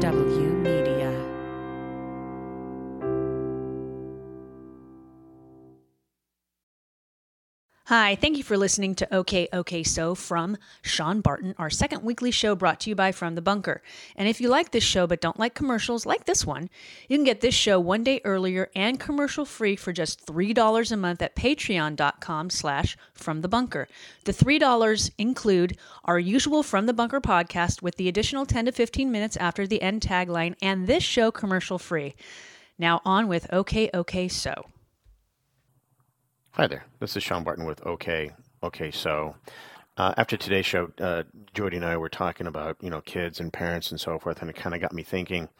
MSW Media. Hi, thank you for listening to OK OK So from Sean Barton, our second weekly show brought to you by From the Bunker. And if you like this show but don't like commercials like this one, you can get this show one day earlier and commercial free for just $3 a month at patreon.com slash from the bunker. The $3 include our usual From the Bunker podcast with the additional 10 to 15 minutes after the end tagline and this show commercial free. Now on with OK OK So. Hi there. This is Sean Barton with OK. OK, so uh, after today's show, uh, Jody and I were talking about you know kids and parents and so forth, and it kind of got me thinking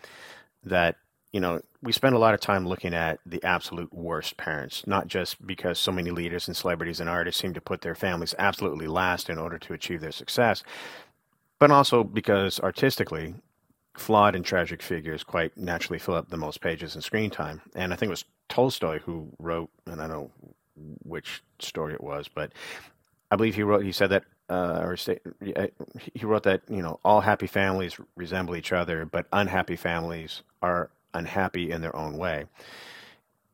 that you know we spend a lot of time looking at the absolute worst parents, not just because so many leaders and celebrities and artists seem to put their families absolutely last in order to achieve their success, but also because artistically flawed and tragic figures quite naturally fill up the most pages in screen time. And I think it was Tolstoy who wrote, and I don't know which story it was, but I believe he wrote. He said that, uh, or he wrote that you know all happy families resemble each other, but unhappy families are unhappy in their own way.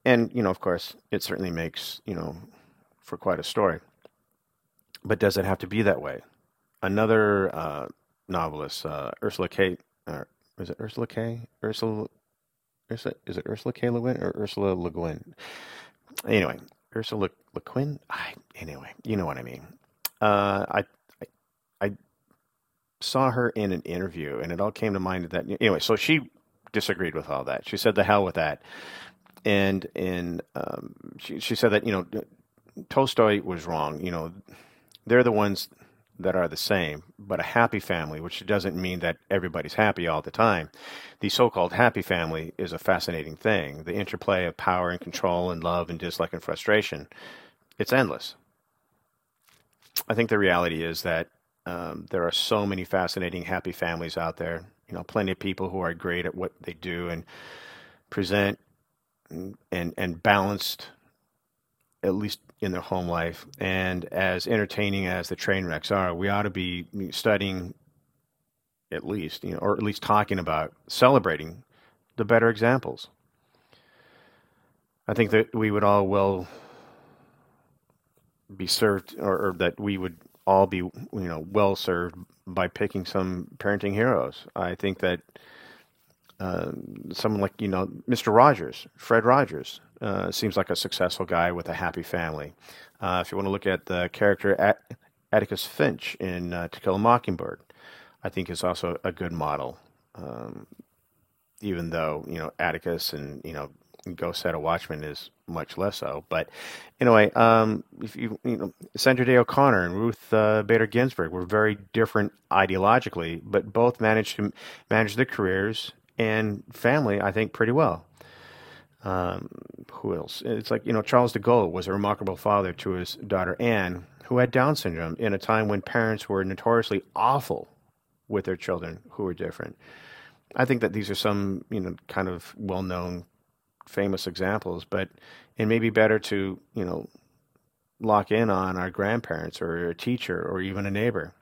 And you know, of course, it certainly makes you know for quite a story. But does it have to be that way? Another uh, novelist, uh, Ursula K. Uh, is it Ursula K. Ursula? Ursula is it Ursula K. Le Guin or Ursula Le Guin? Anyway, Ursula Le. I, anyway, you know what I mean. Uh, I, I, I saw her in an interview, and it all came to mind that anyway. So she disagreed with all that. She said, "The hell with that," and and um, she she said that you know Tolstoy was wrong. You know, they're the ones that are the same, but a happy family, which doesn't mean that everybody's happy all the time. The so called happy family is a fascinating thing. The interplay of power and control and love and dislike and frustration, it's endless. I think the reality is that um, there are so many fascinating happy families out there. You know, plenty of people who are great at what they do and present and, and, and balanced at least in their home life. And as entertaining as the train wrecks are, we ought to be studying, at least, you know, or at least talking about celebrating the better examples. I think that we would all well be served, or, or that we would all be, you know, well served by picking some parenting heroes. I think that uh, someone like you know Mr. Rogers, Fred Rogers, uh, seems like a successful guy with a happy family. Uh, if you want to look at the character at Atticus Finch in uh, To Kill a Mockingbird, I think is also a good model. Um, even though you know Atticus and you know Go Set a Watchman is much less so. But anyway, um, if you you know Sandra Day O'Connor and Ruth uh, Bader Ginsburg were very different ideologically, but both managed to manage their careers and family, I think, pretty well. Um, who else? It's like, you know, Charles de Gaulle was a remarkable father to his daughter Anne, who had Down syndrome in a time when parents were notoriously awful with their children who were different. I think that these are some, you know, kind of well known, famous examples, but it may be better to, you know, lock in on our grandparents or a teacher or even a neighbor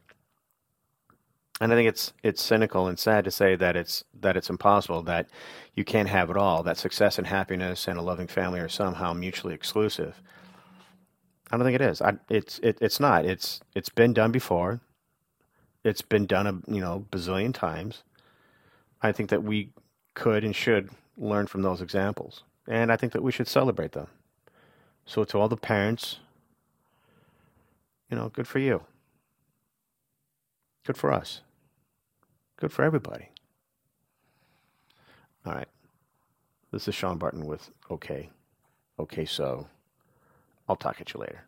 and I think it's it's cynical and sad to say that it's that it's impossible that you can't have it all. That success and happiness and a loving family are somehow mutually exclusive. I don't think it is. I, it's it, it's not. It's it's been done before. It's been done a you know bazillion times. I think that we could and should learn from those examples, and I think that we should celebrate them. So to all the parents, you know, good for you. Good for us. Good for everybody. All right. This is Sean Barton with OK. OK, so I'll talk at you later.